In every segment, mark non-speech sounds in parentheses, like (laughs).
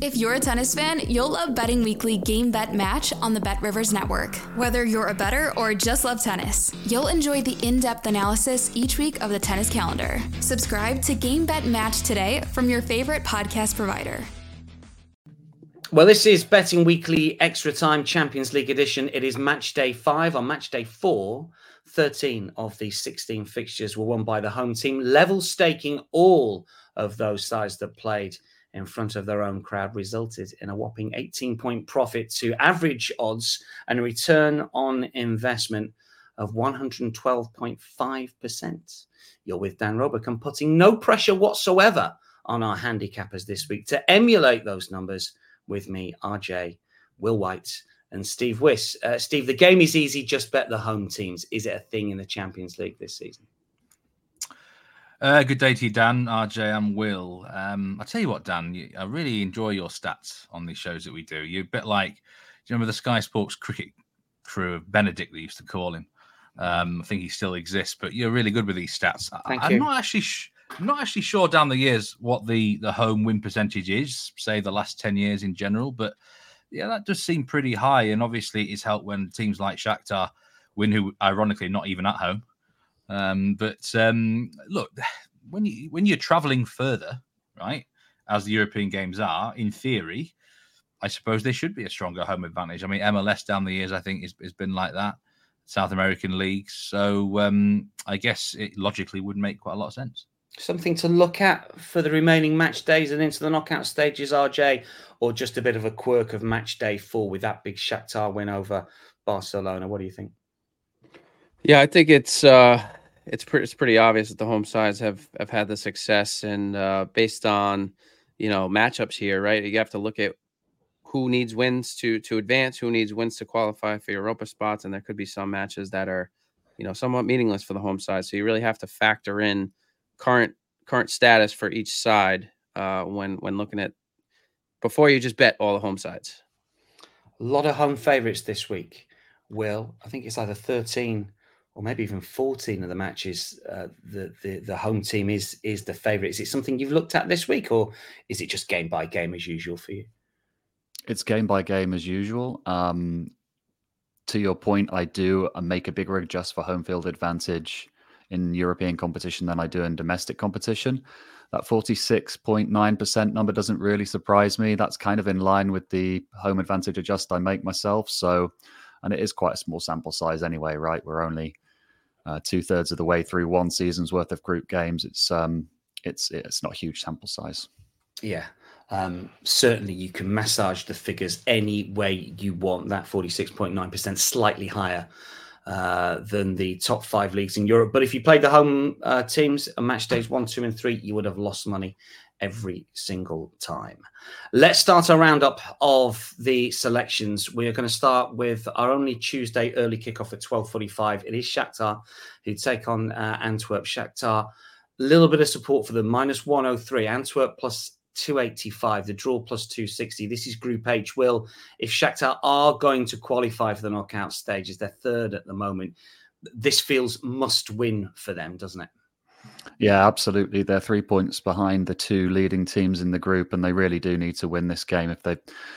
If you're a tennis fan, you'll love Betting Weekly Game Bet Match on the Bet Rivers Network. Whether you're a better or just love tennis, you'll enjoy the in depth analysis each week of the tennis calendar. Subscribe to Game Bet Match today from your favorite podcast provider. Well, this is Betting Weekly Extra Time Champions League edition. It is match day five. On match day four, 13 of the 16 fixtures were won by the home team, level staking all of those sides that played in front of their own crowd resulted in a whopping 18 point profit to average odds and a return on investment of 112.5%. You're with Dan Robercombe, putting no pressure whatsoever on our handicappers this week to emulate those numbers with me, RJ, Will White, and Steve Wyss. Uh, Steve, the game is easy, just bet the home teams. Is it a thing in the Champions League this season? Uh, good day to you, Dan, RJ, and Will. Um, I tell you what, Dan, you, I really enjoy your stats on these shows that we do. You're a bit like, do you remember the Sky Sports cricket crew of Benedict they used to call him? Um, I think he still exists, but you're really good with these stats. Thank I, you. am not actually, sh- I'm not actually sure down the years what the the home win percentage is, say the last ten years in general, but yeah, that does seem pretty high, and obviously it's helped when teams like Shakhtar win, who ironically not even at home. Um, but um, look, when you when you're traveling further, right, as the European games are, in theory, I suppose there should be a stronger home advantage. I mean, MLS down the years, I think, has, has been like that. South American leagues, so um, I guess it logically would make quite a lot of sense. Something to look at for the remaining match days and into the knockout stages, RJ, or just a bit of a quirk of match day four with that big Shakhtar win over Barcelona. What do you think? Yeah, I think it's uh, it's pretty it's pretty obvious that the home sides have have had the success, and uh, based on you know matchups here, right? You have to look at who needs wins to to advance, who needs wins to qualify for Europa spots, and there could be some matches that are you know somewhat meaningless for the home side. So you really have to factor in current current status for each side uh, when when looking at before you just bet all the home sides. A lot of home favourites this week. Will I think it's either thirteen or maybe even fourteen of the matches. Uh, the, the the home team is is the favourite. Is it something you've looked at this week, or is it just game by game as usual for you? It's game by game as usual. Um, to your point, I do uh, make a bigger adjust for home field advantage in European competition than I do in domestic competition. That 46.9% number doesn't really surprise me. That's kind of in line with the home advantage adjust I make myself. So, and it is quite a small sample size anyway, right? We're only uh, two thirds of the way through one season's worth of group games. It's um, it's it's not a huge sample size. Yeah. Um, certainly, you can massage the figures any way you want. That 46.9%, slightly higher uh, than the top five leagues in Europe. But if you played the home uh, teams on match days one, two, and three, you would have lost money every single time. Let's start our roundup of the selections. We are going to start with our only Tuesday early kickoff at 12.45. It is Shakhtar who take on uh, Antwerp. Shakhtar, a little bit of support for them, minus 103. Antwerp plus 285, the draw plus 260. This is Group H. Will, if Shakhtar are going to qualify for the knockout stages, they're third at the moment. This feels must win for them, doesn't it? Yeah, absolutely. They're three points behind the two leading teams in the group, and they really do need to win this game if they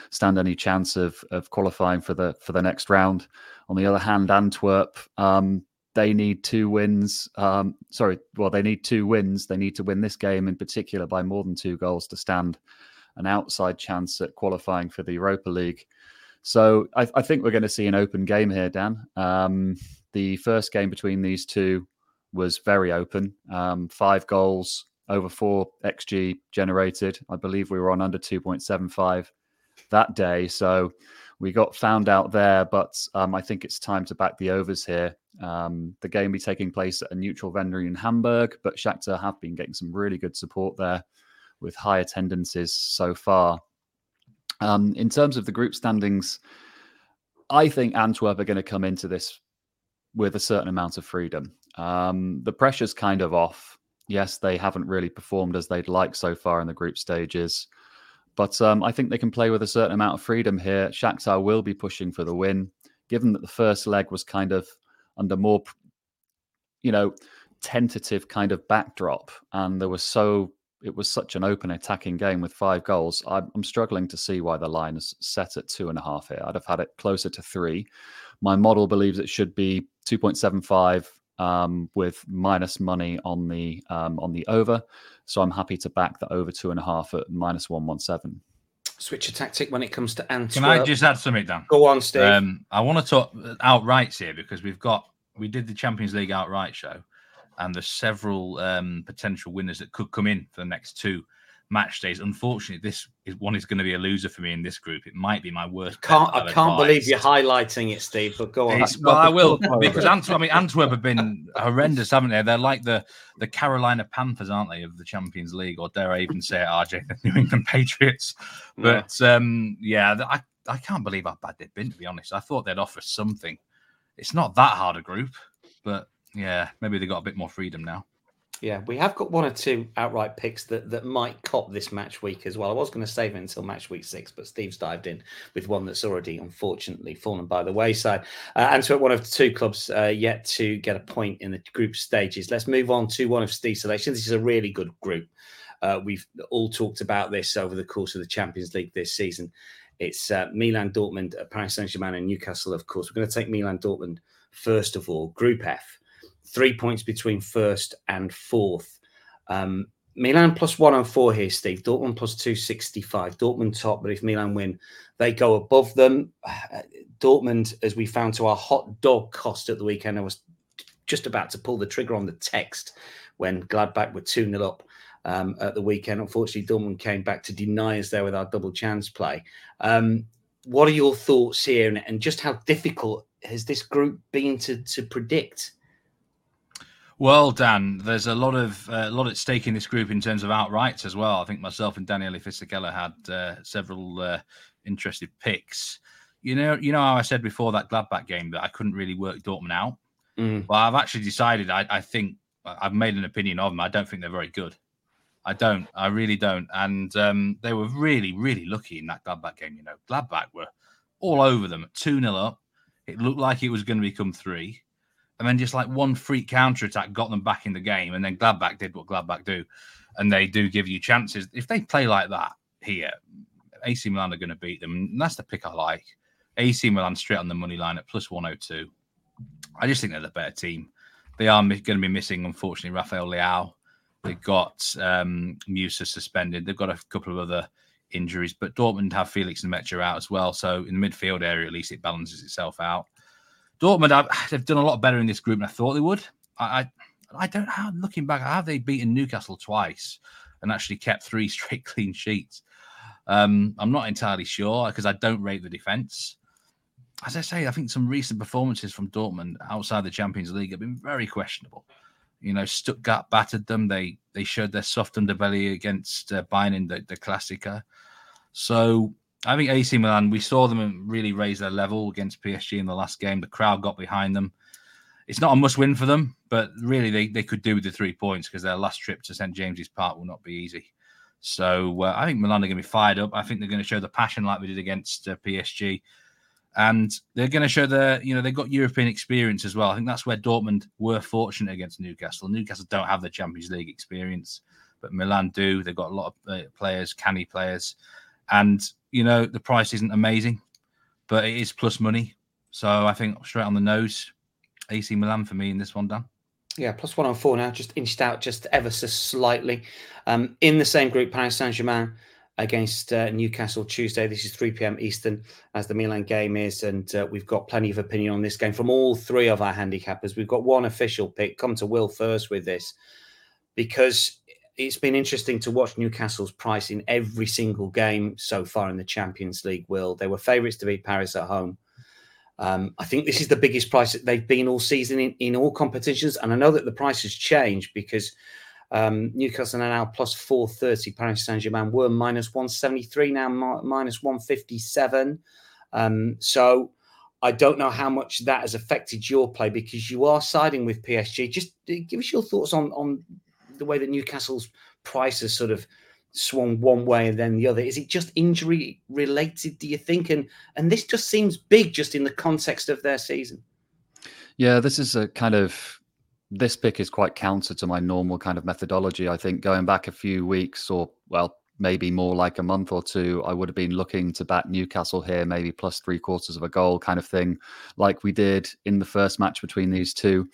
stand any chance of of qualifying for the for the next round. On the other hand, Antwerp, um, they need two wins. Um, sorry, well, they need two wins. They need to win this game in particular by more than two goals to stand an outside chance at qualifying for the Europa League. So I, I think we're going to see an open game here, Dan. Um, the first game between these two was very open. Um, five goals, over four xG generated. I believe we were on under 2.75 that day. So we got found out there, but um, I think it's time to back the overs here. Um, the game will be taking place at a neutral venue in Hamburg, but Shakhtar have been getting some really good support there with high attendances so far. Um, in terms of the group standings, I think Antwerp are going to come into this with a certain amount of freedom. Um, the pressure's kind of off. Yes, they haven't really performed as they'd like so far in the group stages. But um, I think they can play with a certain amount of freedom here. Shakhtar will be pushing for the win, given that the first leg was kind of under more, you know, tentative kind of backdrop, and there was so it was such an open attacking game with five goals. I'm, I'm struggling to see why the line is set at two and a half here. I'd have had it closer to three. My model believes it should be 2.75 um, with minus money on the um, on the over. So I'm happy to back the over two and a half at minus one one seven. Switch a tactic when it comes to Antwerp. Can I just add something, Dan? Go on, Steve. Um, I want to talk outrights here because we've got we did the Champions League outright show, and there's several um, potential winners that could come in for the next two match days. Unfortunately, this is one is going to be a loser for me in this group. It might be my worst. Can't, I can't believe you're highlighting it, Steve. But go on. well, I will (laughs) because Antwerp. I mean, Antwerp have been horrendous, haven't they? They're like the the Carolina Panthers, aren't they, of the Champions League, or dare I even say it, RJ, (laughs) the New England Patriots. But yeah, um, yeah I I can't believe how bad they've been. To be honest, I thought they'd offer something. It's not that hard a group, but yeah, maybe they got a bit more freedom now. Yeah, we have got one or two outright picks that, that might cop this match week as well. I was going to save it until match week six, but Steve's dived in with one that's already unfortunately fallen by the wayside. Uh, and so one of two clubs uh, yet to get a point in the group stages. Let's move on to one of Steve's selections. This is a really good group. Uh, we've all talked about this over the course of the Champions League this season. It's uh, Milan, Dortmund, Paris Saint Germain, and Newcastle, of course. We're going to take Milan, Dortmund first of all. Group F three points between first and fourth. Um, Milan plus 104 here, Steve. Dortmund plus 265. Dortmund top, but if Milan win, they go above them. (sighs) Dortmund, as we found to our hot dog cost at the weekend, I was just about to pull the trigger on the text when Gladbach were 2 0 up um, at the weekend. Unfortunately, Dortmund came back to deny us there with our double chance play. Um, what are your thoughts here and, and just how difficult has this group been to, to predict? Well, Dan, there's a lot of uh, a lot at stake in this group in terms of outrights as well. I think myself and Daniele Fisichella had uh, several uh, interested picks. You know, you know how I said before that Gladbach game that I couldn't really work Dortmund out. Mm. Well, I've actually decided. I, I think I've made an opinion of them. I don't think they're very good. I don't. I really don't. And um, they were really, really lucky in that Gladbach game. You know, Gladbach were all over them, two 0 up. It looked like it was going to become three and then just like one freak counter attack got them back in the game, and then Gladbach did what Gladbach do, and they do give you chances. If they play like that here, AC Milan are going to beat them, and that's the pick I like. AC Milan straight on the money line at plus 102. I just think they're the better team. They are going to be missing, unfortunately, Rafael Leao. They've got um, Musah suspended. They've got a couple of other injuries, but Dortmund have Felix and Nmecha out as well. So in the midfield area, at least it balances itself out. Dortmund, I've, (sighs) they've done a lot better in this group than I thought they would. I, I, I don't know. Looking back, have they beaten Newcastle twice and actually kept three (laughs) straight clean sheets? Um, I'm not entirely sure because I don't rate the defense. As I say, I think some recent performances from Dortmund outside the Champions League have been very questionable. You know, Stuttgart battered them. They they showed their soft underbelly against uh, Bayern in the, the Klassiker. So I think AC Milan, we saw them really raise their level against PSG in the last game. The crowd got behind them. It's not a must win for them, but really they, they could do with the three points because their last trip to St. James's Park will not be easy. So uh, I think Milan are going to be fired up. I think they're going to show the passion like they did against uh, PSG. And they're going to show their, you know, they've got European experience as well. I think that's where Dortmund were fortunate against Newcastle. Newcastle don't have the Champions League experience, but Milan do. They've got a lot of uh, players, canny players. And you know, the price isn't amazing, but it is plus money. So I think straight on the nose, AC Milan for me in this one, Dan. Yeah, plus one on four now, just inched out just ever so slightly. Um, in the same group, Paris Saint Germain against uh, Newcastle Tuesday. This is 3 p.m. Eastern, as the Milan game is, and uh, we've got plenty of opinion on this game from all three of our handicappers. We've got one official pick. Come to Will first with this, because it's been interesting to watch Newcastle's price in every single game so far in the Champions League. Will they were favourites to beat Paris at home? Um, I think this is the biggest price that they've been all season in, in all competitions, and I know that the price has changed because um, Newcastle are now plus four thirty. Paris Saint Germain were minus one seventy three now minus one fifty seven. Um, so I don't know how much that has affected your play because you are siding with PSG. Just uh, give us your thoughts on on the way that Newcastle's price has sort of swung one way and then the other. Is it just injury related? Do you think? And and this just seems big, just in the context of their season. Yeah, this is a kind of this pick is quite counter to my normal kind of methodology. I think going back a few weeks or well, maybe more like a month or two, I would have been looking to bat Newcastle here, maybe plus three quarters of a goal kind of thing, like we did in the first match between these two.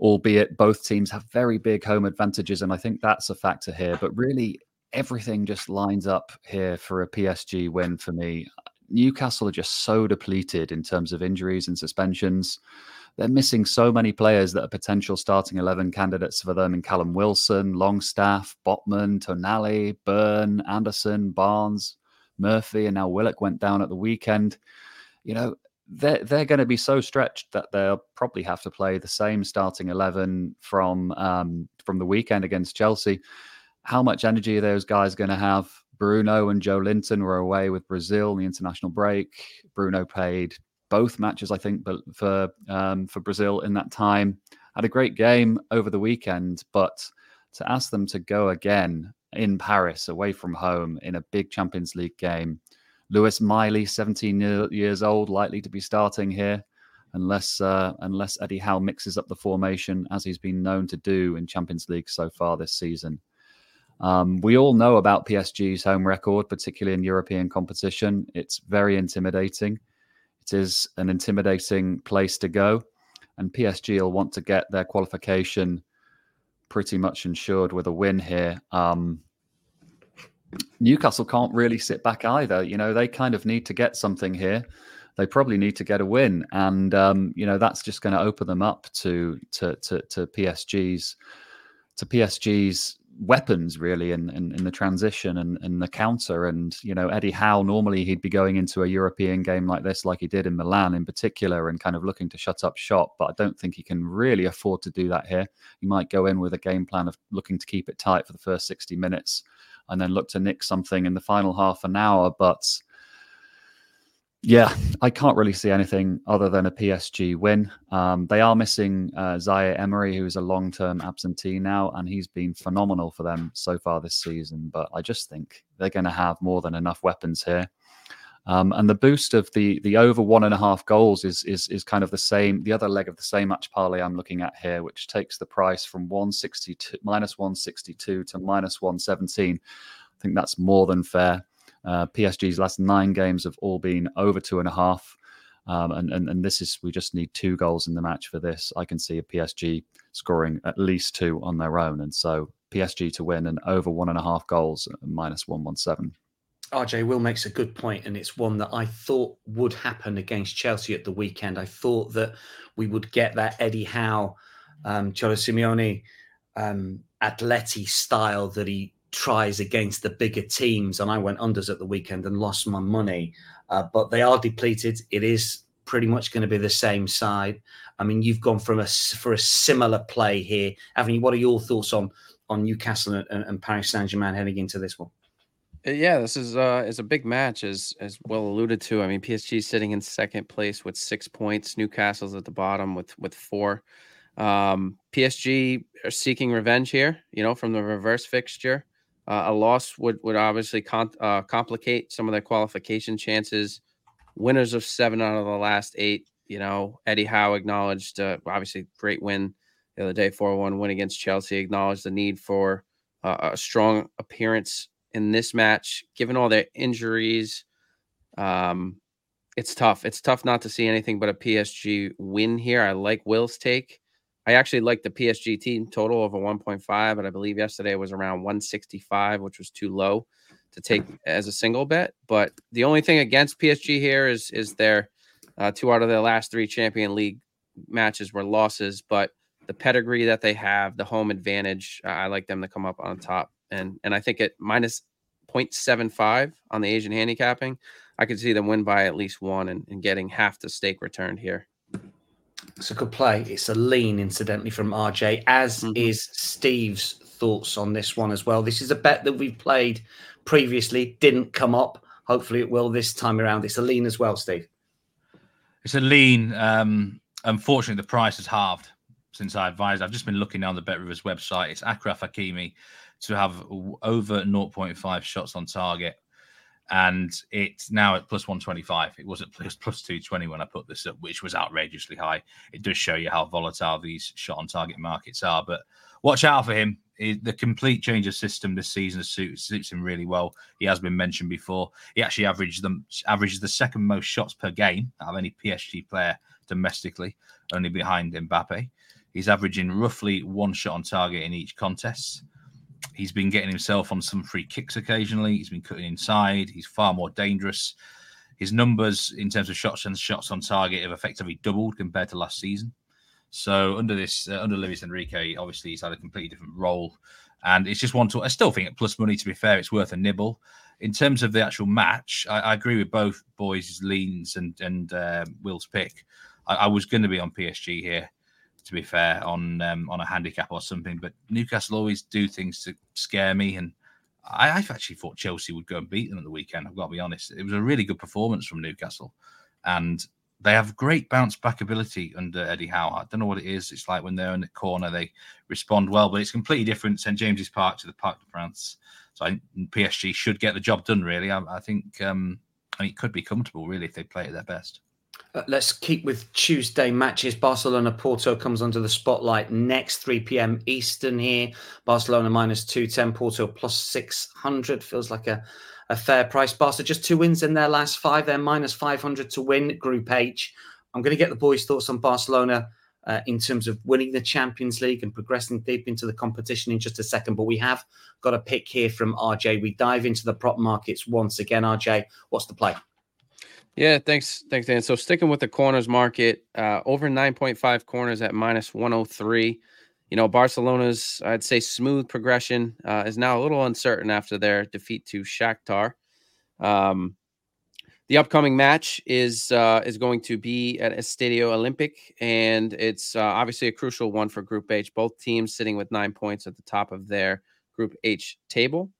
Albeit both teams have very big home advantages, and I think that's a factor here. But really, everything just lines up here for a PSG win for me. Newcastle are just so depleted in terms of injuries and suspensions they're missing so many players that are potential starting 11 candidates for them in Callum Wilson, Longstaff, Botman, Tonali, Burn, Anderson, Barnes, Murphy, and now Willock went down at the weekend. You know, they're, they're going to be so stretched that they'll probably have to play the same starting 11 from, um, from the weekend against Chelsea. How much energy are those guys going to have? Bruno and Joelinton were away with Brazil in the international break. Bruno played both matches, I think, but for um, for Brazil in that time. Had a great game over the weekend, but to ask them to go again in Paris, away from home, in a big Champions League game. Lewis Miley, 17 years old, likely to be starting here, unless uh, unless Eddie Howe mixes up the formation as he's been known to do in Champions League so far this season. Um, we all know about PSG's home record, particularly in European competition. It's very intimidating. It is an intimidating place to go, and PSG will want to get their qualification pretty much ensured with a win here. Um, Newcastle can't really sit back either. You know, they kind of need to get something here. They probably need to get a win, and um, you know that's just going to open them up to to to, to PSG's to PSG's weapons really in, in, in the transition and, and the counter. And, you know, Eddie Howe, normally he'd be going into a European game like this, like he did in Milan in particular, and kind of looking to shut up shop. But I don't think he can really afford to do that here. He might go in with a game plan of looking to keep it tight for the first 60 minutes and then look to nick something in the final half an hour. But yeah, I can't really see anything other than a PSG win. Um, they are missing uh, Zaire Emery, who's a long term absentee now, and he's been phenomenal for them so far this season. But I just think they're going to have more than enough weapons here. Um, and the boost of the the over one and a half goals is is is kind of the same. The other leg of the same match parlay I'm looking at here, which takes the price from 162 minus 162 to minus 117. I think that's more than fair. Uh, PSG's last nine games have all been over two and a half. Um, and, and and this is we just need two goals in the match for this. I can see a PSG scoring at least two on their own, and so PSG to win and over one and a half goals minus one one seven. RJ Will makes a good point, and it's one that I thought would happen against Chelsea at the weekend. I thought that we would get that Eddie Howe, um, Cholo Simeone, um, Atleti style that he tries against the bigger teams, and I went unders at the weekend and lost my money. Uh, but they are depleted. It is pretty much going to be the same side. I mean, you've gone from a for a similar play here, haven't? What are your thoughts on on Newcastle and, and Paris Saint Germain heading into this one? Uh, yeah, this is uh is a big match as as well alluded to. I mean, PSG sitting in second place with six points. Newcastle's at the bottom with with four. Um, PSG are seeking revenge here, you know, from the reverse fixture. Uh, a loss would would obviously uh, complicate some of their qualification chances. Winners of seven out of the last eight. You know, Eddie Howe acknowledged uh, obviously great win the other day, four one win against Chelsea. Acknowledged the need for uh, a strong appearance in this match, given all their injuries. Um, it's tough. It's tough not to see anything but a PSG win here. I like Will's take. I actually like the PSG team total over 1.5, but I believe yesterday was around 165, which was too low to take as a single bet. But the only thing against PSG here is is their uh, two out of their last three Champion League matches were losses, but the pedigree that they have, the home advantage, uh, I like them to come up on top. And and I think at minus 0.75 on the Asian handicapping, I could see them win by at least one and, and getting half the stake returned here. It's a good play. It's a lean, incidentally, from RJ, as mm-hmm. is Steve's thoughts on this one as well. This is a bet that we've played previously, didn't come up. Hopefully, it will this time around. It's a lean as well, Steve. It's a lean. Um, unfortunately, the price has halved since I advised. I've just been looking on the Bet Rivers website. It's Achraf Hakimi to have over 0.5 shots on target. And it's now at plus 125. It was at (laughs) plus, plus 220 when I put this up, which was outrageously high. It does show you how volatile these shot on target markets are. But watch out for him. The complete change of system this season suits, suits him really well. He has been mentioned before. He actually averaged them averages the second most shots per game of any PSG player domestically, only behind Mbappe. He's averaging roughly one shot on target in each contest. He's been getting himself on some free kicks occasionally. He's been cutting inside. He's far more dangerous. His numbers in terms of shots and shots on target have effectively doubled compared to last season. So under this, uh, under Luis Enrique, obviously he's had a completely different role, and it's just one to. I still think at plus money, to be fair, it's worth a nibble. In terms of the actual match, I, I agree with both boys' leans and and uh, Will's pick. I, I was going to be on PSG here to be fair, on um, on a handicap or something. But Newcastle always do things to scare me, and I, I actually thought Chelsea would go and beat them at the weekend. I've got to be honest; it was a really good performance from Newcastle, and they have great bounce back ability under Eddie Howe. I don't know what it is. It's like when they're in the corner, they respond well, but it's completely different. St James's Park to the Parc de France. So I, PSG should get the job done. Really, I, I think. Um, I mean, it could be comfortable really if they play at their best. Uh, let's keep with Tuesday matches. Barcelona Porto comes under the spotlight next 3 p.m. Eastern here. Barcelona minus 210, Porto plus 600. Feels like a, a fair price. Barca just two wins in their last five. They're minus 500 to win Group H. I'm going to get the boys' thoughts on Barcelona uh, in terms of winning the Champions League and progressing deep into the competition in just a second. But we have got a pick here from RJ. We dive into the prop markets once again. RJ, what's the play? Yeah, thanks, thanks, Dan. So sticking with the corners market, uh, over 9.5 corners at minus 103. You know, Barcelona's, I'd say, smooth progression uh, is now a little uncertain after their defeat to Shakhtar. Um, the upcoming match is uh, is going to be at Estadio Olympic, and it's uh, obviously a crucial one for Group H. Both teams sitting with nine points at the top of their Group H table.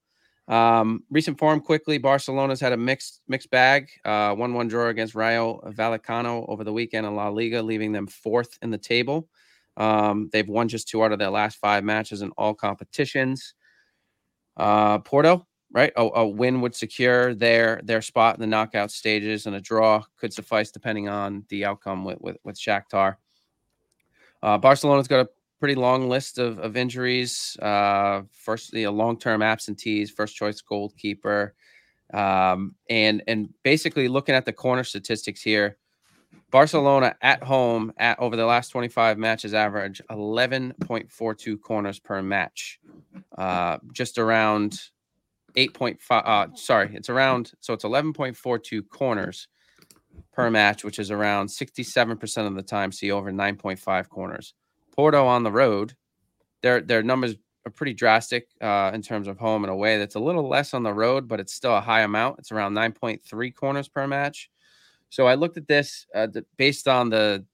Um, recent form quickly. Barcelona's had a mixed mixed bag. Uh, one one draw against Rayo Vallecano over the weekend in La Liga, leaving them fourth in the table. Um, they've won just two out of their last five matches in all competitions. Uh, Porto, right? A, a, win would secure their their spot in the knockout stages, and a draw could suffice depending on the outcome with with, with Shakhtar. Uh, Barcelona's got a pretty long list of, of injuries. Uh, firstly, a long term absentees, first choice goalkeeper, um, and and basically looking at the corner statistics here, Barcelona at home at over the last 25 matches average 11.42 corners per match, uh, just around 8.5. Uh, sorry, it's around so it's 11.42 corners per match, which is around 67% of the time see over 9.5 corners. Porto on the road, their their numbers are pretty drastic uh, in terms of home and away. That's a little less on the road, but it's still a high amount. It's around 9.3 corners per match. So I looked at this uh, based on the,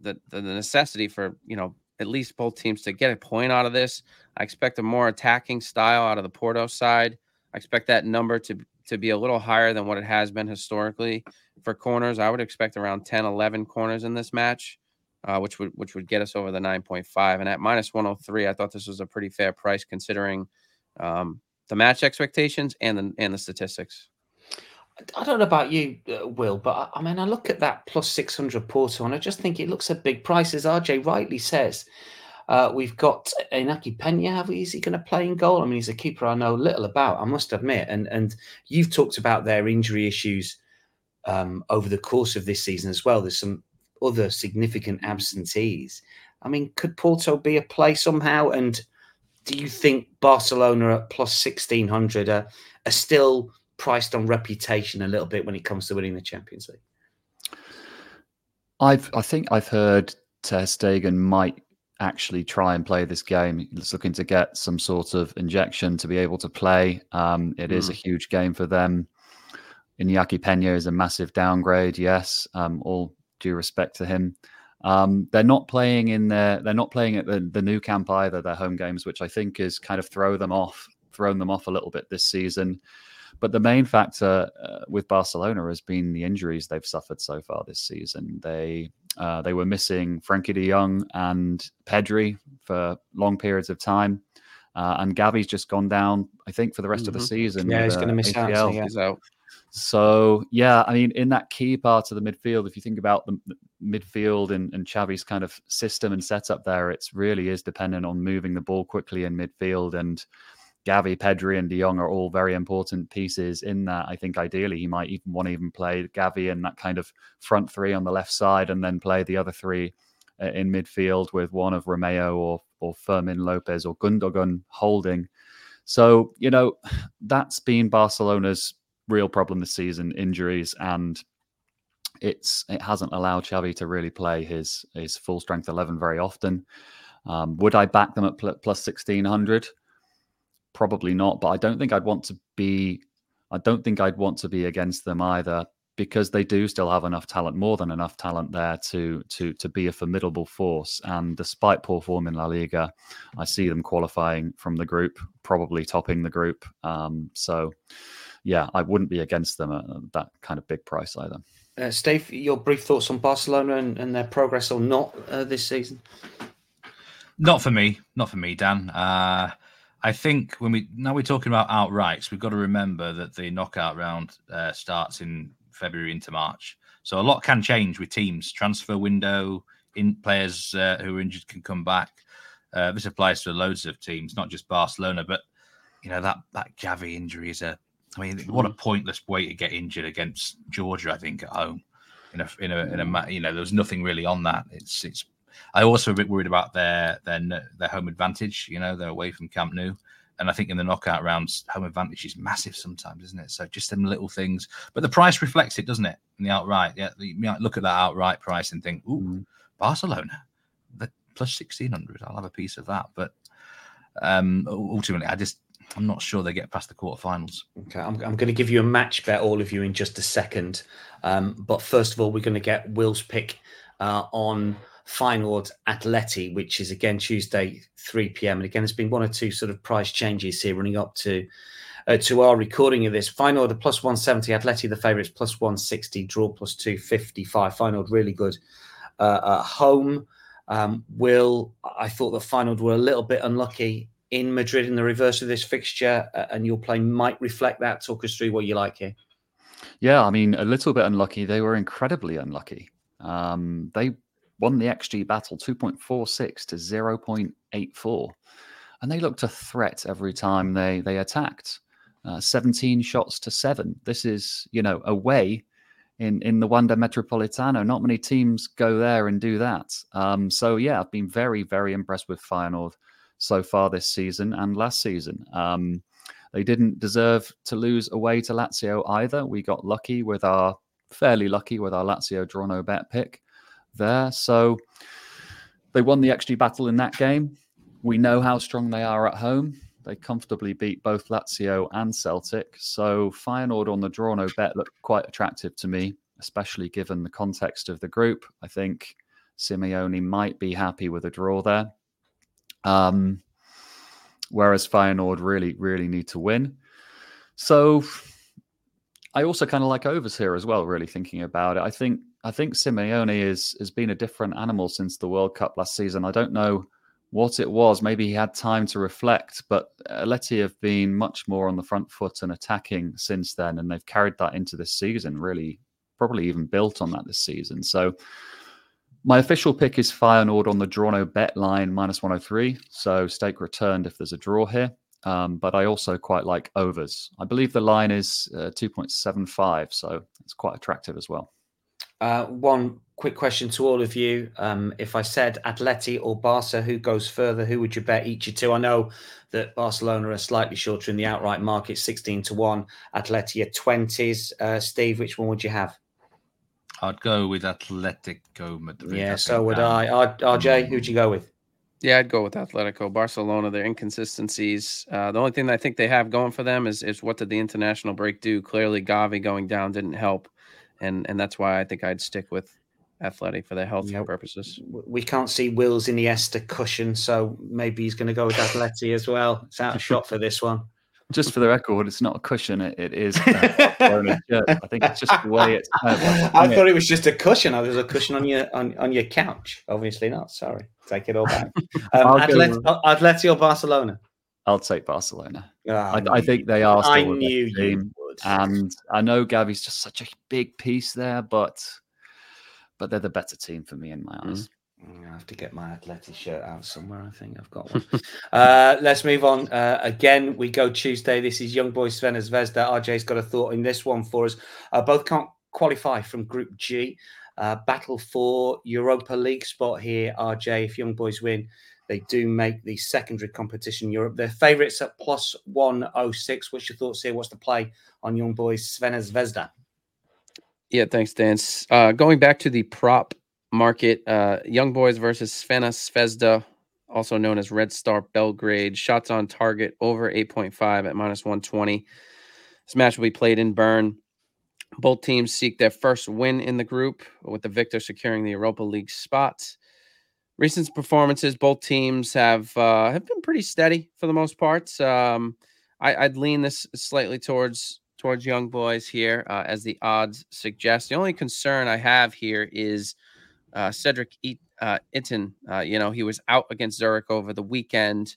the the necessity for you know at least both teams to get a point out of this. I expect a more attacking style out of the Porto side. I expect that number to to be a little higher than what it has been historically for corners. I would expect around 10, 11 corners in this match uh, which would which would get us over the 9.5. And at minus 103, I thought this was a pretty fair price considering um, the match expectations and the and the statistics. I don't know about you, uh, Will, but I, I, mean, I look at that plus 600 Porto and I just think it looks a big price. As RJ rightly says, uh, we've got Inaki Pena. Have we, is he going to play in goal? I mean, he's a keeper I know little about, I must admit. And and you've talked about their injury issues um, over the course of this season as well. There's some other significant absentees. I mean, could Porto be a play somehow? And do you think Barcelona at plus 1600 are, are still priced on reputation a little bit when it comes to winning the Champions League? I've I think I've heard Ter Stegen might actually try and play this game. He's looking to get some sort of injection to be able to play. Um, it mm. is a hmm. huge game for them. Iñaki Pena is a massive downgrade, yes. Um, all due respect to him. Um, they're not playing in their they're not playing at the, the Nou Camp either, their home games, which I think is kind of throw them off, thrown them off a little bit this season. But the main factor uh, with Barcelona has been the injuries they've suffered so far this season. They uh, they were missing Frenkie De Jong and Pedri for long periods of time. Uh, and Gavi's just gone down, I think, for the rest mm-hmm. of the mm-hmm. season. Yeah, he's going to miss ACL. out. So yeah. So yeah, I mean, in that key part of the midfield, if you think about the midfield and, and Xavi's kind of system and setup there, it really is dependent on moving the ball quickly in midfield. And Gavi, Pedri, and De Jong are all very important pieces in that. I think ideally he might even want to even play Gavi in that kind of front three on the left side, and then play the other three uh, in midfield with one of Romeu or or Fermin Lopez or Gundogan holding. So you know (sighs) that's been Barcelona's real problem this season: injuries, and it's it hasn't allowed Xavi to really play his his full strength eleven very often. Um, would I back them at pl- plus sixteen hundred? Probably not, but I don't think I'd want to be. I don't think I'd want to be against them either because they do still have enough talent, more than enough talent there to to to be a formidable force. And despite poor form in La Liga, I see them qualifying from the group, probably topping the group. Um, so yeah, I wouldn't be against them at that kind of big price either. Uh, Steve, your brief thoughts on Barcelona and, and their progress or not uh, this season? Not for me. Not for me, Dan. Uh, I think when we now we're talking about outrights, we've got to remember that the knockout round uh, starts in February into March, so a lot can change with teams. Transfer window, in players uh, who are injured can come back. Uh, this applies to loads of teams, not just Barcelona. But you know that that Gavi injury is a I mean, what a pointless way to get injured against Georgia. I think at home, in a in a in a mm. you know there was nothing really on that. It's it's. I also a bit worried about their their their home advantage. You know, they're away from Camp Nou, and I think in the knockout rounds, home advantage is massive sometimes, isn't it? So just them little things, but the price reflects it, doesn't it? In the outright, yeah, you might look at that outright price and think, "Ooh, mm. Barcelona, the plus sixteen hundred. I'll have a piece of that." But um ultimately, I just I'm not sure they get past the quarterfinals. Okay, I'm, I'm going to give you a match bet, all of you, in just a second. Um, but first of all, we're going to get Will's pick uh, on Feyenoord Atleti, which is again Tuesday, 3 p.m. And again, there's been one or two sort of price changes here running up to uh, to our recording of this. Feyenoord, the plus 170, Atleti, the favourites, plus 160, draw plus 255. Feyenoord, really good uh, at home. Um, Will, I thought the Feyenoord were a little bit unlucky in Madrid in the reverse of this fixture, uh, and your play might reflect that. Talk us through what you like here. Yeah, I mean, a little bit unlucky. They were incredibly unlucky. Um, they won the XG battle 2.46 to 0.84, and they looked a threat every time they they attacked. Uh, 17 shots to seven. This is, you know, away in in the Wanda Metropolitano. Not many teams go there and do that. Um, so yeah, I've been very very impressed with Feyenoord so far this season and last season. Um, they didn't deserve to lose away to Lazio either. We got lucky with our fairly lucky with our Lazio draw no bet pick there. So they won the XG battle in that game. We know how strong they are at home. They comfortably beat both Lazio and Celtic. So Feyenoord on the draw no bet looked quite attractive to me, especially given the context of the group. I think Simeone might be happy with a draw there. Um, whereas Feyenoord really, really need to win. So I also kind of like overs here as well. Really thinking about it, I think I think Simeone is has been a different animal since the World Cup last season. I don't know what it was. Maybe he had time to reflect, but Atleti have been much more on the front foot and attacking since then, and they've carried that into this season. Really, probably even built on that this season. So my official pick is Feyenoord on the draw no bet line minus 103. So stake returned if there's a draw here. Um, but I also quite like overs. I believe the line is uh, 2.75, so it's quite attractive as well. Uh, one quick question to all of you. Um, if I said Atleti or Barca, who goes further? Who would you bet each of two? I know that Barcelona are slightly shorter in the outright market, 16 to 1. Atleti are 20s. Uh, Steve, which one would you have? I'd go with Atletico Madrid. Yeah, so would I. I. RJ, who'd you go with? Yeah, I'd go with Atletico. Barcelona, their inconsistencies. Uh, the only thing I think they have going for them is is what did the international break do? Clearly, Gavi going down didn't help, and and that's why I think I'd stick with Athletic for their health yep. purposes. We can't see Will's Iniesta cushion, so maybe he's going to go with Atleti as well. It's out of (laughs) shot for this one. Just for the record, it's not a cushion. It, it is. (laughs) I think it's just the way it's. (laughs) Of I thought it was just a cushion. I was a cushion on your on, on your couch. Obviously not. Sorry, take it all back. (laughs) Um, Atlet- Atletico Barcelona. I'll take Barcelona. Oh, I, I, think they are. I knew you would. And I know Gavi's just such a big piece there, but but they're the better team for me in my eyes. Mm, I have to get my athletic shirt out somewhere. I think I've got one. (laughs) uh, let's move on. Uh, again, we go Tuesday. This is Young Boys Crvena Zvezda. RJ's got a thought in this one for us. Uh, both can't qualify from Group G. Uh, battle for Europa League spot here, RJ. If Young Boys win, they do make the secondary competition Europe. They're favourites at plus 106. What's your thoughts here? What's the play on Young Boys Crvena Zvezda? Yeah, thanks, Dan. Uh, going back to the prop market, uh, Young Boys versus Crvena Zvezda, also known as Red Star Belgrade. Shots on target over 8.5 at minus 120. This match will be played in Bern. Both teams seek their first win in the group, with the victor securing the Europa League spot. Recent performances, both teams have uh, have been pretty steady for the most part. Um, I, would lean this slightly towards towards young boys here, uh, as the odds suggest. The only concern I have here is uh, Cedric e- uh, Itten. Uh, you know, he was out against Zurich over the weekend.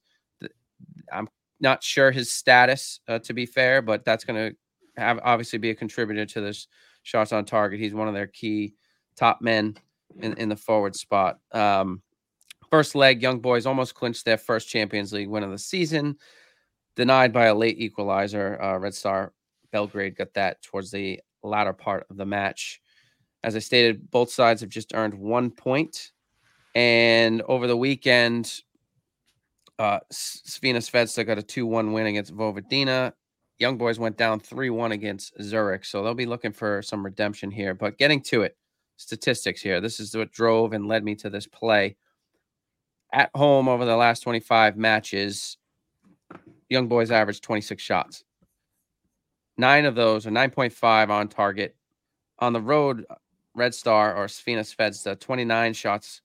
I'm not sure his status, uh, to be fair, but that's going to have obviously be a contributor to this shots on target. He's one of their key top men in, in the forward spot. Um, first leg, young boys almost clinched their first Champions League win of the season, denied by a late equalizer. Uh, Red Star Belgrade got that towards the latter part of the match. As I stated, both sides have just earned one point. And over the weekend, uh, Crvena Zvezda got a 2 1 win against Vojvodina. Young Boys went down 3 1 against Zurich. So they'll be looking for some redemption here. But getting to it, statistics here. This is what drove and led me to this play. At home over the last 25 matches, Young Boys averaged 26 shots. Nine of those are 9.5 on target. On the road, Red Star or Crvena Zvezda, 29 shots,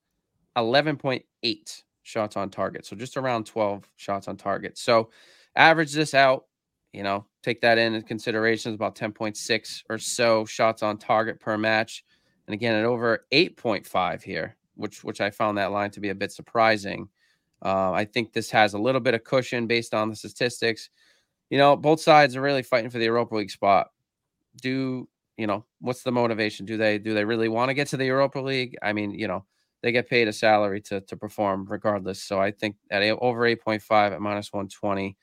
11.8 shots on target. So just around 12 shots on target. So average this out, you know, take that in consideration. It's about 10.6 or so shots on target per match. And again, at over 8.5 here, which which I found that line to be a bit surprising. Uh, I think this has a little bit of cushion based on the statistics you know, both sides are really fighting for the Europa League spot. Do you know what's the motivation? Do they do they really want to get to the Europa League? I mean, you know, they get paid a salary to to perform regardless. So I think at a, over eight point five at minus one twenty,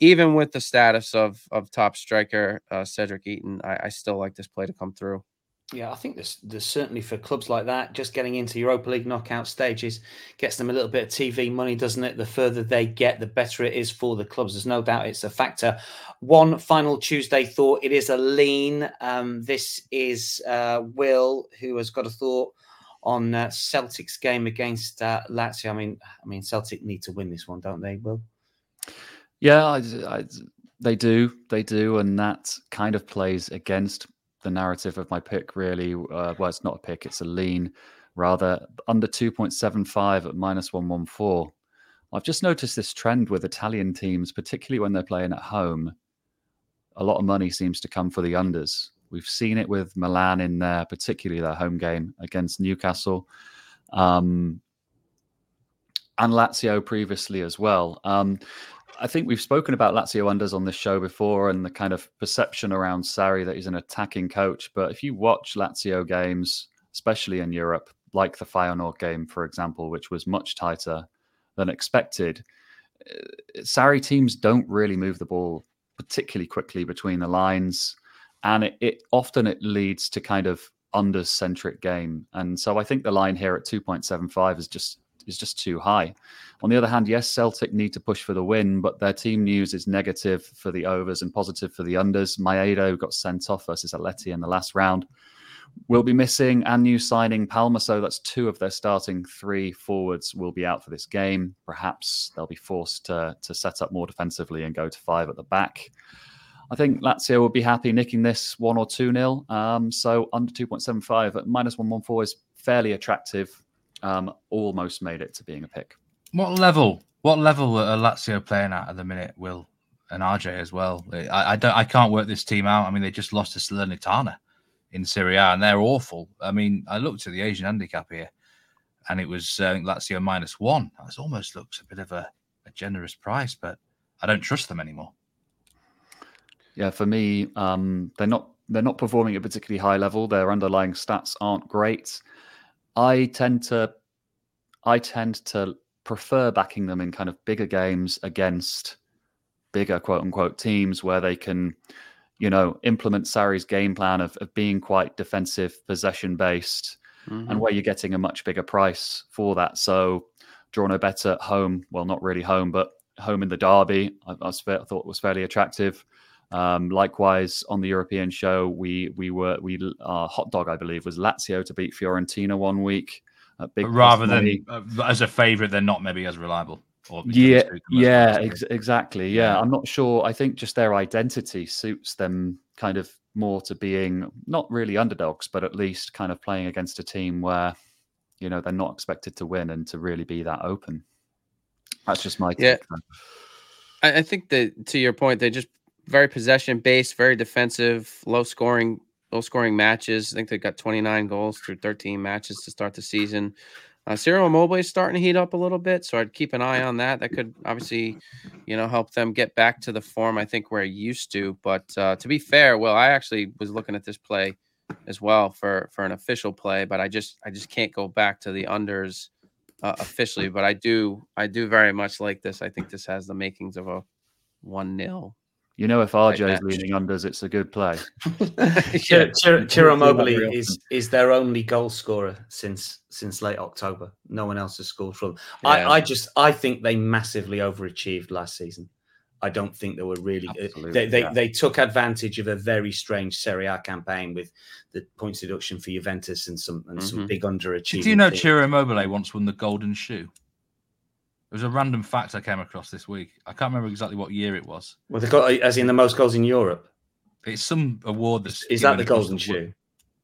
even with the status of of top striker uh, Cedric Itten, I, I still like this play to come through. Yeah, I think there's, there's certainly for clubs like that, just getting into Europa League knockout stages gets them a little bit of TV money, doesn't it? The further they get, the better it is for the clubs. There's no doubt it's a factor. One final Tuesday thought it is a lean. Um, this is uh, Will who has got a thought on uh, Celtic's game against uh, Lazio. I mean, I mean, Celtic need to win this one, don't they? Will? Yeah, I, I, they do, they do, and that kind of plays against the narrative of my pick really. Uh, well, it's not a pick; it's a lean. Rather, under 2.75 at minus 114. I've just noticed this trend with Italian teams, particularly when they're playing at home. A lot of money seems to come for the unders. We've seen it with Milan in their, particularly their home game against Newcastle, um, and Lazio previously as well. Um, I think we've spoken about Lazio unders on this show before and the kind of perception around Sarri that he's an attacking coach. But if you watch Lazio games, especially in Europe, like the Feyenoord game, for example, which was much tighter than expected, uh, Sarri teams don't really move the ball particularly quickly between the lines. And it, it often it leads to kind of under centric game. And so I think the line here at 2.75 is just is just too high. On the other hand, yes, Celtic need to push for the win, but their team news is negative for the overs and positive for the unders. Maeda got sent off versus Atleti in the last round. Will be missing and new signing Palma, so that's two of their starting three forwards will be out for this game. Perhaps they'll be forced to, to set up more defensively and go to five at the back. I think Lazio will be happy nicking this one or two nil. Um, so under 2.75 at minus 114 is fairly attractive um, almost made it to being a pick. What level? What level are Lazio playing at at the minute? Will and RJ as well. I, I don't I can't work this team out. I mean, they just lost to Salernitana in Serie A, and they're awful. I mean, I looked at the Asian handicap here, and it was uh, Lazio minus one. That almost looks a bit of a, a generous price, but I don't trust them anymore. Yeah, for me, um, they're not they're not performing at a particularly high level. Their underlying stats aren't great. I tend to I tend to prefer backing them in kind of bigger games against bigger quote unquote teams where they can, you know, implement Sarri's game plan of, of being quite defensive, possession based, mm-hmm. and where you're getting a much bigger price for that. So draw no better at home. Well, not really home, but home in the derby. I, I, was, I thought was fairly attractive. Um, likewise, on the European show, we we were we our hot dog, I believe, was Lazio to beat Fiorentina one week. big rather than uh, as a favourite, they're not maybe as reliable. yeah, yeah, ex- exactly. Yeah. yeah, I'm not sure. I think just their identity suits them kind of more to being not really underdogs, but at least kind of playing against a team where you know they're not expected to win and to really be that open. That's just my yeah. I think that to your point, they just very possession based, very defensive, low scoring, low scoring matches. I think they got 29 goals through 13 matches to start the season. Uh, Ciro Immobile is starting to heat up a little bit, so I'd keep an eye on that. That could obviously, you know, help them get back to the form I think we're used to. But uh, to be fair, well, I actually was looking at this play as well for for an official play, but I just I just can't go back to the unders uh, officially. But I do I do very much like this. I think this has the makings of a one 0 you know, if RJ is leaning unders, it's a good play. (laughs) Ciro Immobile is is their only goal scorer since since late October. No one else has scored from. Yeah. I, I just I think they massively overachieved last season. I don't think they were really. They they, yeah. they took advantage of a very strange Serie A campaign with the points deduction for Juventus and some and mm-hmm. some big underachievement. Do you know Ciro Immobile once won the Golden Shoe? It was a random fact I came across this week. I can't remember exactly what year it was. Well, they got as in the most goals in Europe. It's some award that's is that the Golden Shoe?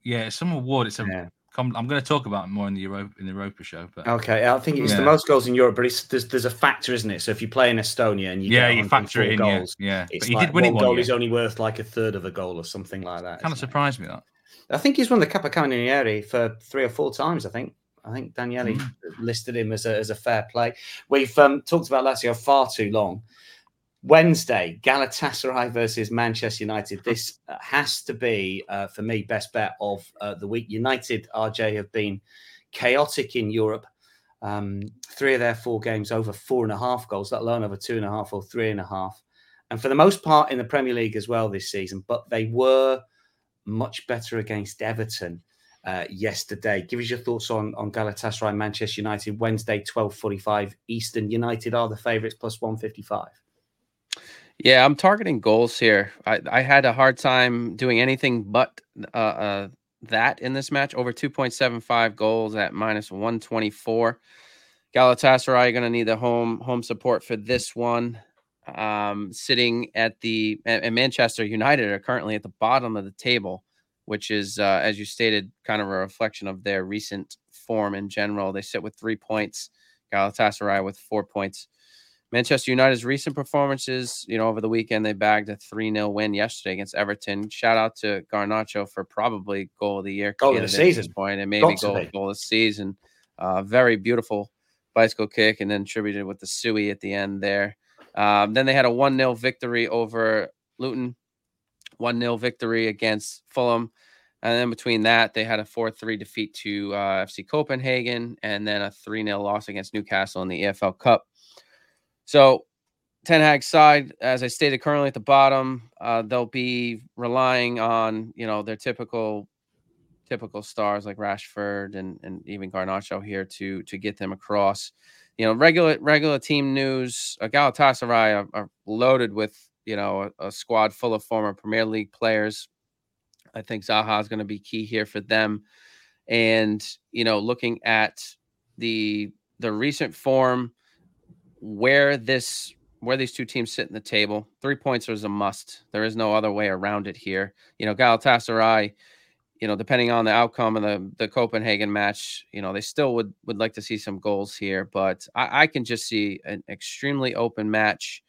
Yeah, it's some award. It's a. Yeah. I'm going to talk about it more in the Europa in the Europa show. But okay, I think it's yeah. the most goals in Europe, but it's there's, there's a factor, isn't it? So if you play in Estonia and you yeah, you factor it in, goals, yeah, yeah. It's but like did win one, one goal is only worth like a third of a goal or something like that. Kind of surprised me that. I think he's won the Capocannoniere for three or four times. I think. I think Daniele mm. listed him as a, as a fair play. We've um, talked about Lazio far too long. Wednesday, Galatasaray versus Manchester United. This uh, has to be, uh, for me, best bet of uh, the week. United, RJ, have been chaotic in Europe. Um, three of their four games over four and a half goals, let alone over two and a half or three and a half. And for the most part in the Premier League as well this season, but they were much better against Everton uh, yesterday. Give us your thoughts on on Galatasaray, Manchester United, Wednesday, twelve forty five Eastern. United are the favourites plus one fifty five. Yeah, I'm targeting goals here. I, I had a hard time doing anything but uh, uh, that in this match. Over 2.75 goals at minus 124. Galatasaray going to need the home home support for this one. Um, sitting at the and Manchester United are currently at the bottom of the table which is, uh, as you stated, kind of a reflection of their recent form in general. They sit with three points, Galatasaray with four points. Manchester United's recent performances, you know, over the weekend, they bagged a 3 0 win yesterday against Everton. Shout out to Garnacho for probably goal of the year. Goal of the season. point, And maybe goal, goal of the season. Uh, very beautiful bicycle kick and then attributed with the Sui at the end there. Um, then they had a 1 0 victory over Luton 1 0 victory against Fulham. And then between that, they had a 4 3 defeat to uh, FC Copenhagen and then a 3 0 loss against Newcastle in the EFL Cup. So, Ten Hag's side, as I stated, currently at the bottom, uh, they'll be relying on you know their typical typical stars like Rashford and and even Garnacho here to to get them across. You know, regular regular team news. Uh, Galatasaray are, are loaded with you know, a, a squad full of former Premier League players. I think Zaha is going to be key here for them. And, you know, looking at the the recent form, where this where these two teams sit in the table, three points is a must. There is no other way around it here. You know, Galatasaray, you know, depending on the outcome of the the Copenhagen match, you know, they still would would like to see some goals here, but I, I can just see an extremely open match.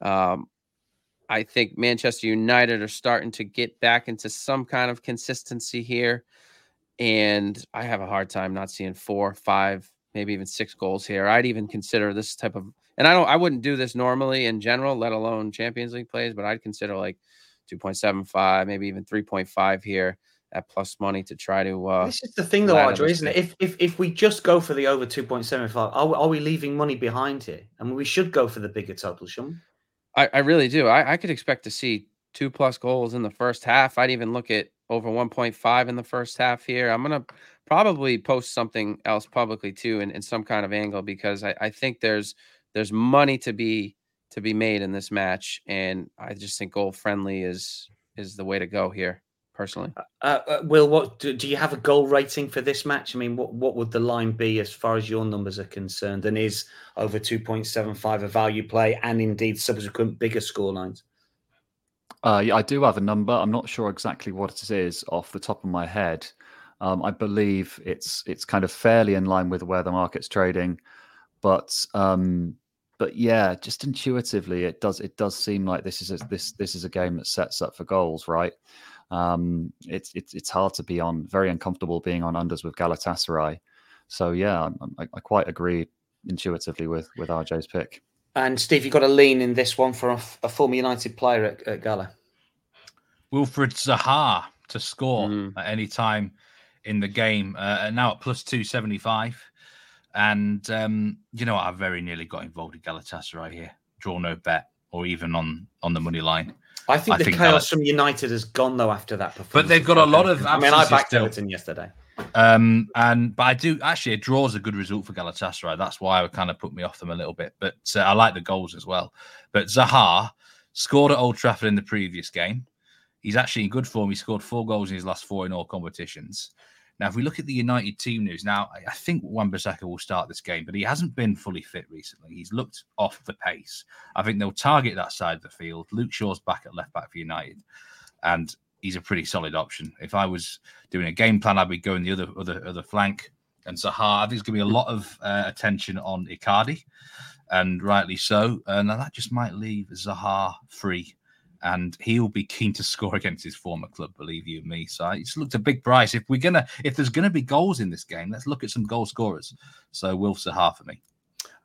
Um, I think Manchester United are starting to get back into some kind of consistency here. And I have a hard time not seeing four, five, maybe even six goals here. I'd even consider this type of, and I don't, I wouldn't do this normally in general, let alone Champions League plays, but I'd consider like 2.75, maybe even 3.5 here at plus money to try to. Uh, this is the thing, though, RJ, isn't it? If, if if we just go for the over 2.75, are, are we leaving money behind here? I mean, we should go for the bigger total, shouldn't we? I, I really do. I, I could expect to see two plus goals in the first half. I'd even look at over 1.5 in the first half here. I'm going to probably post something else publicly too in, in some kind of angle because I, I think there's there's money to be to be made in this match and I just think goal friendly is is the way to go here personally. Uh, uh, uh, Will, what do, do, you have a goal rating for this match? I mean, what what would the line be as far as your numbers are concerned? And is over two point seven five a value play, and indeed subsequent bigger score lines? Uh, yeah, I do have a number. I'm not sure exactly what it is off the top of my head. Um, I believe it's it's kind of fairly in line with where the market's trading, but um, but yeah, just intuitively, it does it does seem like this is a, this this is a game that sets up for goals, right? Um, it's it's it's hard to be on very uncomfortable being on unders with Galatasaray. So yeah, I, I quite agree intuitively with with RJ's pick. And Steve, you got a lean in this one for a, a former United player at, at Gala. Wilfried Zaha to score mm. at any time in the game, uh, now at plus two seventy five. And um, you know, I very nearly got involved in Galatasaray here. Draw no bet, or even on on the money line. I think I the think chaos from United has gone though after that performance. But they've got a lot of. I mean, I backed still. Everton yesterday. Um, and but I do actually a draw is a good result for Galatasaray. That's why it kind of put me off them a little bit. But uh, I like the goals as well. But Zaha scored at Old Trafford in the previous game. He's actually in good form. He scored four goals in his last four in all competitions. Now, if we look at the United team news, now I think Wan-Bissaka will start this game, but he hasn't been fully fit recently. He's looked off the pace. I think they'll target that side of the field. Luke Shaw's back at left back for United, and he's a pretty solid option. If I was doing a game plan, I'd be going the other other other flank. And Zaha, I think there's going to be a lot of uh, attention on Icardi, and rightly so. And that just might leave Zaha free and he'll be keen to (laughs) score against his former club, believe you me. So it's looked a big price. If we're gonna, if there's gonna be goals in this game, let's look at some goal scorers. So Wilf Zaha for me.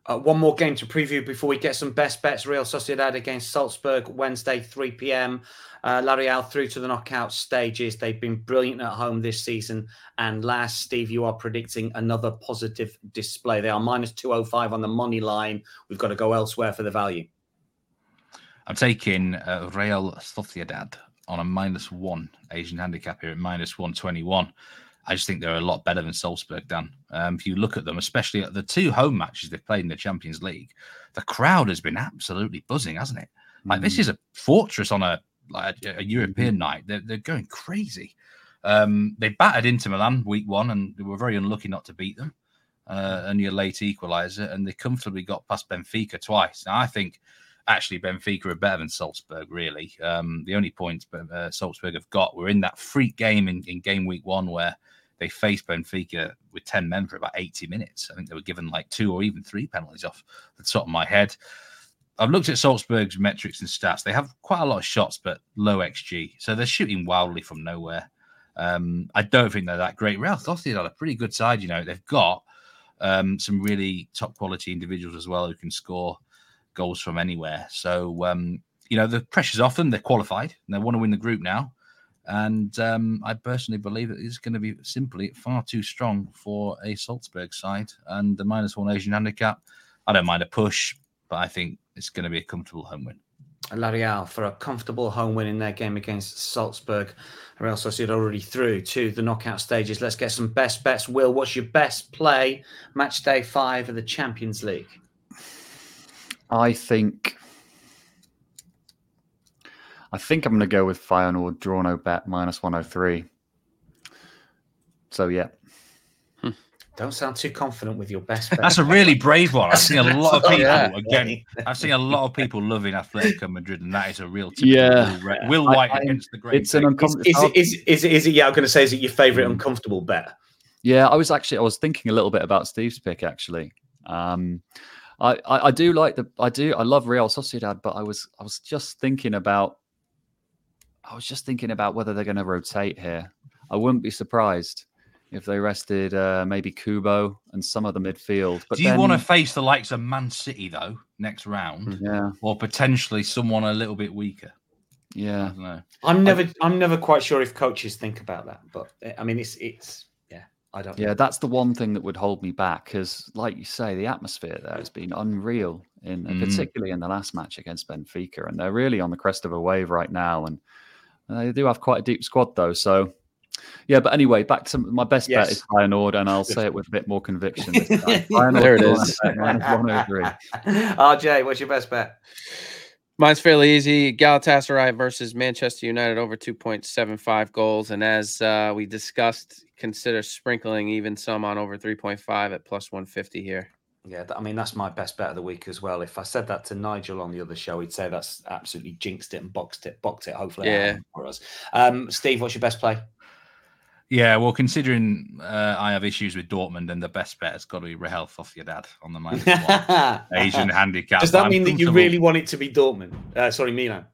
Uh, one more game to preview before we get some best bets. Real Sociedad against Salzburg, Wednesday, 3 p.m. Uh, La Real through to the knockout stages. They've been brilliant at home this season. And last, Steve, you are predicting another positive display. They are minus 205 on the money line. We've got to go elsewhere for the value. I'm taking uh, Real Sociedad on a minus one Asian handicap here at minus 121. I just think they're a lot better than Salzburg, Dan. Um, if you look at them, especially at the two home matches they've played in the Champions League, the crowd has been absolutely buzzing, hasn't it? Like, mm. this is a fortress on a, like a, a European mm. night. They're, they're going crazy. Um, they battered Inter Milan week one and they were very unlucky not to beat them. Uh, only a late equaliser, and they comfortably got past Benfica twice. Now, I think actually Benfica are better than Salzburg, really. Um, the only points uh, Salzburg have got were in that freak game in, in game week one where they faced Benfica with 10 men for about 80 minutes. I think they were given like two or even three penalties off the top of my head. I've looked at Salzburg's metrics and stats. They have quite a lot of shots, but low XG. So they're shooting wildly from nowhere. Um, I don't think they're that great. Real Sociedad are a pretty good side. You know, they've got um, some really top quality individuals as well who can score goals from anywhere. So um, you know the pressure's off them. They're qualified and they want to win the group now. And um, I personally believe it is going to be simply far too strong for a Salzburg side. And the minus one Asian handicap, I don't mind a push, but I think it's going to be a comfortable home win. La Real for a comfortable home win in their game against Salzburg. Real Sociedad already through to the knockout stages. Let's get some best bets. Will, what's your best play match day five of the Champions League? I think I think I'm going to go with Feyenoord draw no bet minus 103. So yeah. Hmm. Don't sound too confident with your best bet. That's a really (laughs) brave one. I've seen a lot of people yeah. again. I've seen a lot of people loving Atletico Madrid, and that is a real yeah. Will, Will White I, I, against the great. It's an uncomfortable. Is, is, is, is, it, is it? Yeah, I'm going to say, is it your favorite mm. uncomfortable bet? Yeah, I was actually I was thinking a little bit about Steve's pick actually. Um, I, I, I do like the I do I love Real Sociedad, but I was I was just thinking about I was just thinking about whether they're going to rotate here. I wouldn't be surprised if they rested uh, maybe Kubo and some of the midfield. But Do you then, want to face the likes of Man City though next round, Yeah, or potentially someone a little bit weaker? I yeah. don't know. I'm never, I'm never quite sure if coaches think about that, but eh, I mean, it's, it's, yeah, I don't. Yeah, that's the one thing that would hold me back because, like you say, the atmosphere there has been unreal, in Mm. particularly in the last match against Benfica, and they're really on the crest of a wave right now. And they do have quite a deep squad, though. So, yeah. But anyway, back to my best bet is Feyenoord, and I'll say it with a bit more conviction. This time. (laughs) There it is. Minus minus- is. minus 103. (laughs) RJ, what's your best bet? Mine's fairly easy. Galatasaray versus Manchester United over 2.75 goals. And as uh, we discussed, consider sprinkling even some on over 3.5 at plus 150 here. Yeah, I mean that's my best bet of the week as well. If I said that to Nigel on the other show, he'd say that's absolutely jinxed it and boxed it, boxed it. Hopefully, Yeah. for us. Um, Steve, what's your best play? Yeah, well, considering uh, I have issues with Dortmund, and the best bet has got to be Real Sociedad on the minus one. (laughs) Asian handicap. Does that mean that you really want it to be Dortmund? Uh, sorry, Milan.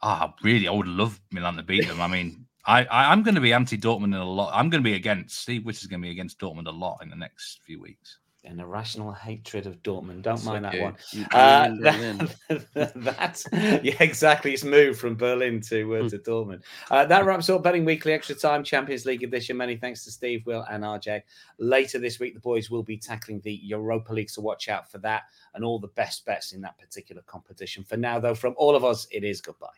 Ah, really? I would love Milan to beat them. I mean, I, I I'm going to be anti Dortmund in a lot. I'm going to be against Steve Wyss is going to be against Dortmund a lot in the next few weeks. An irrational hatred of Dortmund. Don't mind like that one. Uh, (laughs) that, that- yeah, exactly. It's moved from Berlin to Hmm. uh, to Dortmund. Uh, that wraps up betting weekly extra time Champions League edition. Many thanks to Steve, Will, and RJ. Later this week, the boys will be tackling the Europa League, so watch out for that and all the best bets in that particular competition. For now, though, from all of us, it is goodbye.